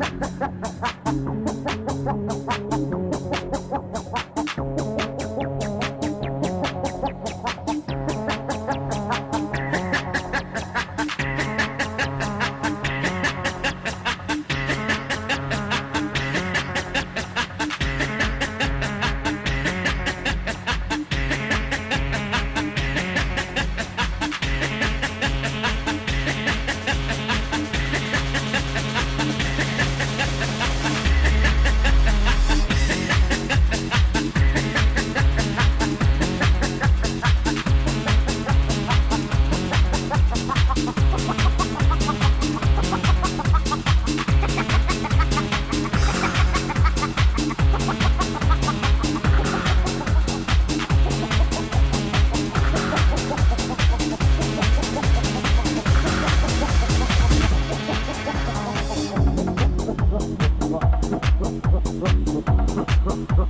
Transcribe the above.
ha ha ha ha Yeah.